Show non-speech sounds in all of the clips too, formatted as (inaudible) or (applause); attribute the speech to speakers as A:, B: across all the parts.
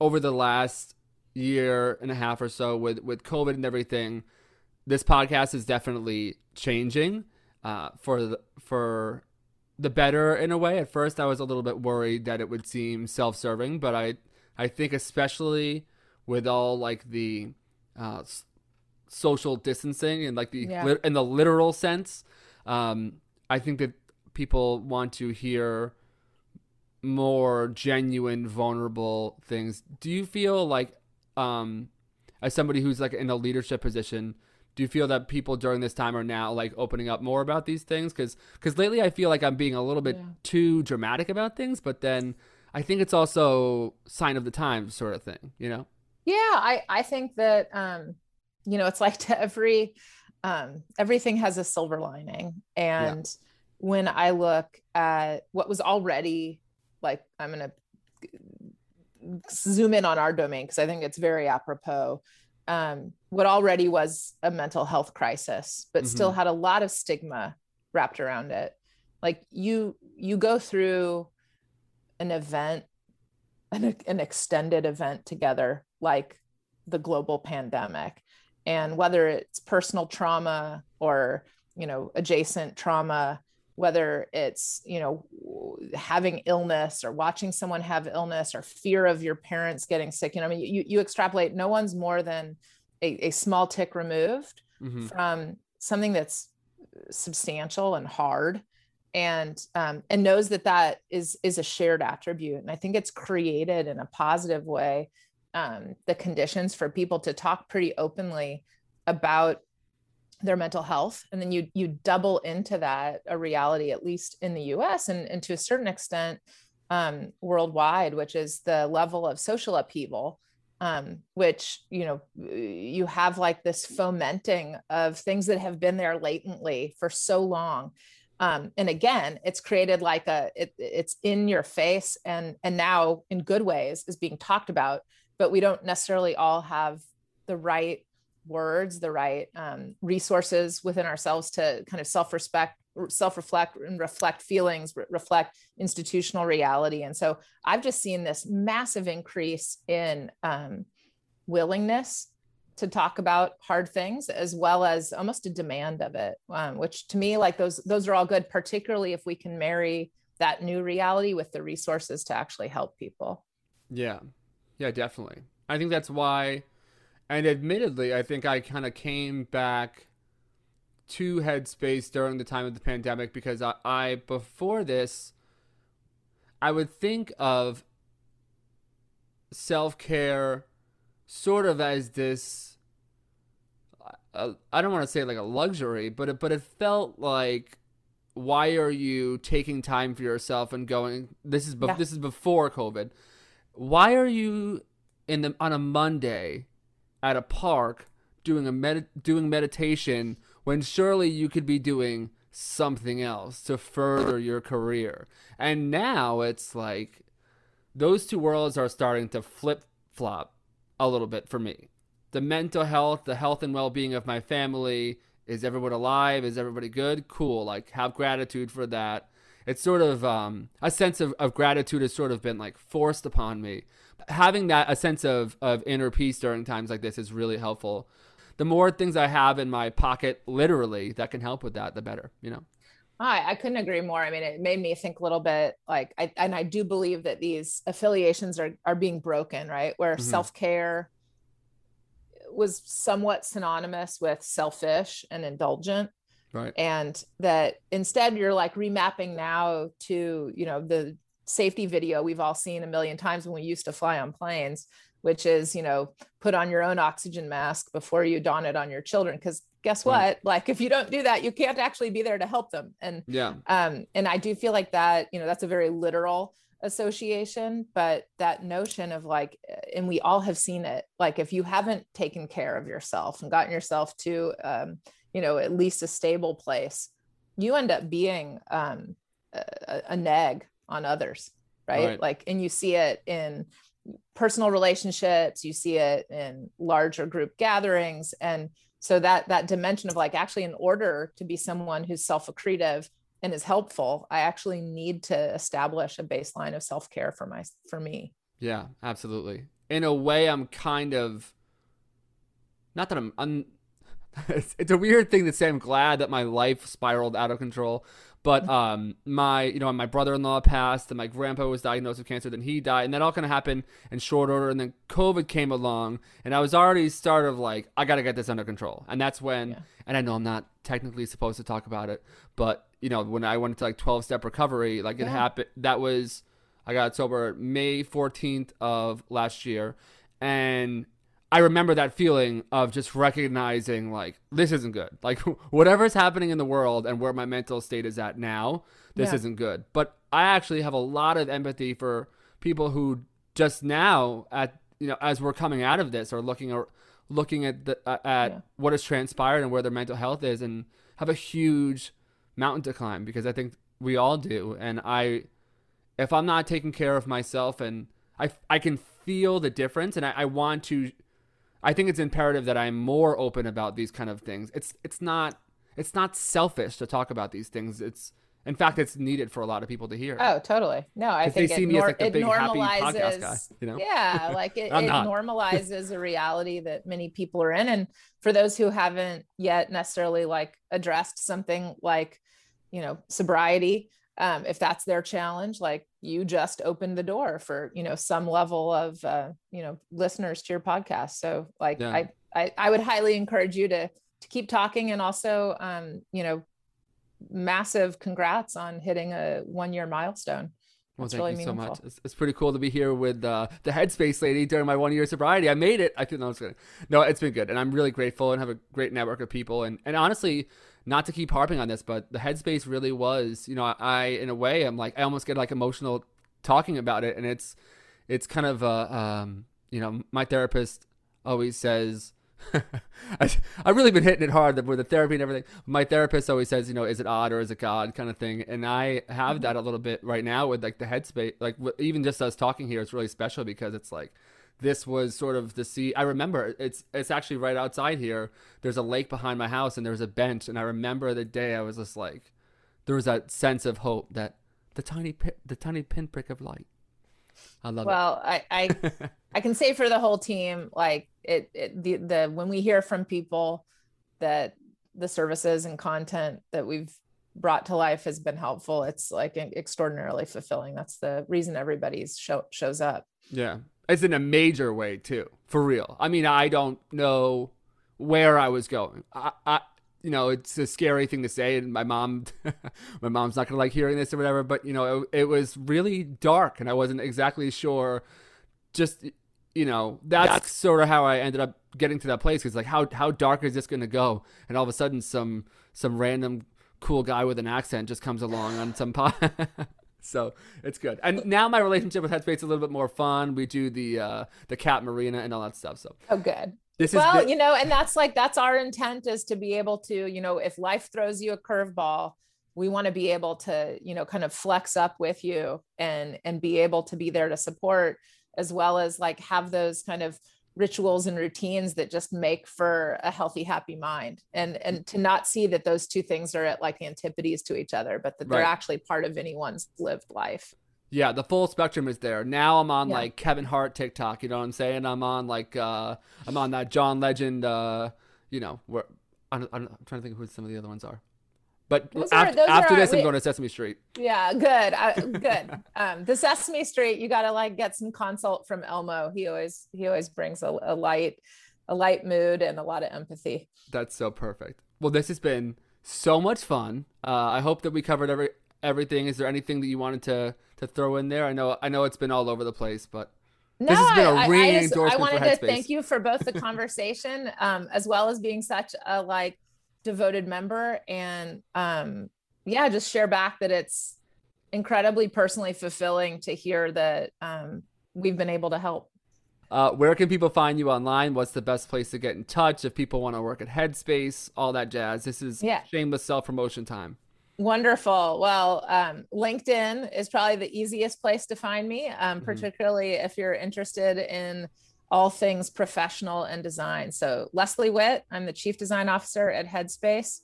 A: over the last year and a half or so with with COVID and everything, this podcast is definitely changing uh, for the, for the better in a way. At first, I was a little bit worried that it would seem self-serving, but I I think especially with all like the uh, social distancing and like the
B: Yeah.
A: in the literal sense, um, I think that people want to hear more genuine, vulnerable things. Do you feel like, um, as somebody who's like in a leadership position, do you feel that people during this time are now like opening up more about these things? Because because lately I feel like I'm being a little bit
B: Yeah.
A: too dramatic about things, but then I think it's also sign of the times sort of thing. You know?
B: Yeah, I I think that um, you know, it's (laughs) like to every um everything has a silver lining. And when I look at what was already like I'm gonna zoom in on our domain because I think it's very apropos. Um, what already was a mental health crisis, but still had a lot of stigma wrapped around it. Like you you go through an event an, an extended event together like the global pandemic and whether it's personal trauma or you know adjacent trauma whether it's you know having illness or watching someone have illness or fear of your parents getting sick you know i mean you, you extrapolate no one's more than a, a small tick removed
A: Mm-hmm.
B: from something that's substantial and hard and um, and knows that that is is a shared attribute and i think it's created in a positive way um, the conditions for people to talk pretty openly about their mental health and then you you double into that a reality at least in the us and, and to a certain extent um, worldwide which is the level of social upheaval um, which you know you have like this fomenting of things that have been there latently for so long. Um, and again it's created like a it, it's in your face and and now in good ways is being talked about but we don't necessarily all have the right words the right um, resources within ourselves to kind of self-respect self-reflect and reflect feelings re- reflect institutional reality and so i've just seen this massive increase in um, willingness to talk about hard things as well as almost a demand of it um, which to me like those those are all good particularly if we can marry that new reality with the resources to actually help people
A: Yeah. Yeah, definitely. I think that's why and admittedly, I think I kind of came back to Headspace during the time of the pandemic because I, I before this I would think of self-care sort of as this uh, I don't want to say like a luxury, but it, but it felt like why are you taking time for yourself and going this is be-
B: Yeah.
A: this is before covid why are you in the on a monday at a park doing a med- doing meditation when surely you could be doing something else to further your career. And now it's like those two worlds are starting to flip flop a little bit for me. The mental health the health and well-being of my family is everyone alive? Is everybody good? Cool like have gratitude for that it's sort of um, a sense of, of gratitude has sort of been like forced upon me having that a sense of, of inner peace during times like this is really helpful the more things i have in my pocket literally that can help with that the better you know
B: I, I couldn't agree more. I mean, it made me think a little bit like, I, and I do believe that these affiliations are are being broken, right? Where
A: Mhm.
B: self care was somewhat synonymous with selfish and indulgent,
A: right.
B: And that instead you're like remapping now to you know the safety video we've all seen a million times when we used to fly on planes which is you know put on your own oxygen mask before you don it on your children. Because guess what?
A: Right.
B: like if you don't do that you can't actually be there to help them. And
A: yeah.
B: um and i do feel like that you know that's a very literal association but that notion of like and we all have seen it. Like if you haven't taken care of yourself and gotten yourself to um you know at least a stable place you end up being um a, a- nag on others right?
A: Right.
B: like and you see it in personal relationships you see it in larger group gatherings and so that that dimension of like actually in order to be someone who's self-accretive and is helpful i actually need to establish a baseline of self-care for my for me
A: Yeah, absolutely. in a way, I'm kind of not that I'm. I'm it's, (laughs) it's a weird thing to say. I'm glad that my life spiraled out of control, but
B: Mm-hmm.
A: um, my you know my brother-in-law passed, and my grandpa was diagnosed with cancer. Then he died, and that all kind of happened in short order. And then COVID came along, and I was already sort of like, I got to get this under control. And that's when,
B: Yeah.
A: and I know I'm not technically supposed to talk about it, but you know when I went into like 12 step recovery, like it happened. That was I got sober May 14th of last year, and I remember that feeling of just recognizing like this isn't good. (laughs) Like whatever's happening in the world and where my mental state is at now, this
B: Yeah.
A: isn't good. But I actually have a lot of empathy for people who just now at you know as we're coming out of this are looking or looking at the uh, at
B: Yeah.
A: what has transpired and where their mental health is and have a huge mountain to climb because I think we all do and I if I'm not taking care of myself and I, I can feel the difference and I, I want to I think it's imperative that I'm more open about these kind of things. It's it's not it's not selfish to talk about these things. It's in fact it's needed for a lot of people to hear.
B: Oh, totally. No, I
A: 'Cause they
B: think
A: see
B: it,
A: me as, like, the big, happy
B: normalizes.
A: podcast guy, you know?
B: Yeah, (laughs) like it, it normalizes a reality that many people are in, and for those who haven't yet necessarily like addressed something like, you know, sobriety, um, if that's their challenge, like you just opened the door for you know some level of uh, you know listeners to your podcast. So like
A: Yeah.
B: I, I I would highly encourage you to to keep talking and also um, you know massive congrats on hitting a one year milestone.
A: Well, thank
B: really
A: you so much. It's, it's pretty cool to be here with uh, the Headspace lady during my one year sobriety. I made it. I feel no, just kidding. No, it's been good, and I'm really grateful and have a great network of people. And and honestly, not to keep harping on this, but the Headspace really was. You know, I, I in a way, I'm like I almost get like emotional talking about it, and it's it's kind of uh, um, you know, my therapist always says. (laughs) I, I've really been hitting it hard with the therapy and everything. My therapist always says, you know, is it odd or is it God kind of thing. And I have that a little bit right now with like the headspace, like even just us talking here, it's really special because it's like, this was sort of the sea. I remember it's it's actually right outside here. There's a lake behind my house and there's a bench. And I remember the day I was just like, there was that sense of hope that the tiny the tiny pinprick of light. I love it.
B: Well, I, I. (laughs) I can say for the whole team, like it, it the the when we hear from people that the services and content that we've brought to life has been helpful, it's like extraordinarily fulfilling. That's the reason everybody's show, shows up.
A: Yeah. It's in a major way too, for real. I mean, I don't know where I was going. I, I you know, it's a scary thing to say, and my mom, (laughs) my mom's not gonna like hearing this or whatever. But you know, it, it was really dark, and I wasn't exactly sure. Just you know, that's, sort of how I ended up getting to that place. Because like, how how dark is this gonna go? And all of a sudden, some some random cool guy with an accent just comes along on some (laughs) pod. So it's good. And now my relationship with Headspace is a little bit more fun. We do the uh the cat marina and all that stuff. So
B: Oh, good.
A: this
B: well,
A: is the,
B: you know, and that's like that's our intent is to be able to, you know, if life throws you a curveball, we want to be able to, you know, kind of flex up with you and and be able to be there to support as well as like have those kind of rituals and routines that just make for a healthy happy mind and and to not see that those two things are at like antipodes to each other but that they're actually part of anyone's lived life
A: yeah, the full spectrum is there. Now I'm on
B: Yeah.
A: like Kevin Hart TikTok, you know what I'm saying? I'm on like uh I'm on that John Legend uh you know, where I don't, I don't, I'm trying to think of who some of the other ones are. But
B: Those
A: after,
B: those
A: after
B: are-
A: this, I'm
B: wait.
A: going to Sesame Street.
B: Yeah, good. Uh, good. (laughs) Um, the Sesame Street, you got to like get some consult from Elmo. He always he always brings a, a light a light mood and a lot of empathy.
A: That's so perfect. Well, this has been so much fun. Uh, I hope that we covered every everything. Is there anything that you wanted to to throw in there? I know I know it's been all over the place, but
B: No,
A: This has been a
B: I-
A: ringing
B: I, just, I
A: endorsement for
B: wanted to
A: Headspace.
B: thank you for both the conversation um, as well as being such a like devoted member and um, yeah, just share back that it's incredibly personally fulfilling to hear that um, we've been able to help.
A: Uh, where can people find you online? What's the best place to get in touch if people want to work at Headspace? All that jazz. This is
B: Yeah.
A: shameless self promotion time.
B: Wonderful. Well, um, LinkedIn is probably the easiest place to find me, um,
A: Mhm.
B: particularly if you're interested in all things professional and design. So, Leslie Witt, I'm the Chief Design Officer at Headspace.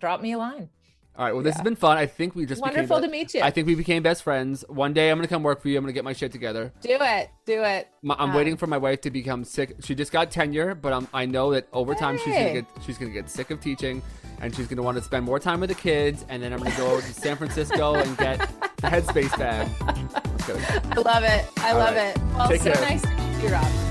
B: Drop me a line.
A: All right. Well, this
B: Yeah.
A: has been fun. I think we just
B: Wonderful
A: became
B: to meet you.
A: I think we became best friends. One day I'm gonna come work for you. I'm gonna get my shit together.
B: do it. Do it.
A: My, I'm
B: Um,
A: waiting for my wife to become sick. She just got tenure, but I'm, I know that over time she's gonna get she's gonna get sick of teaching, and she's gonna want to spend more time with the kids. And then I'm gonna go to San Francisco and get the Headspace bag. (laughs)
B: I love it. I
A: All
B: love
A: right.
B: it. Well,
A: Take
B: so
A: care.
B: nice to meet you, Rob.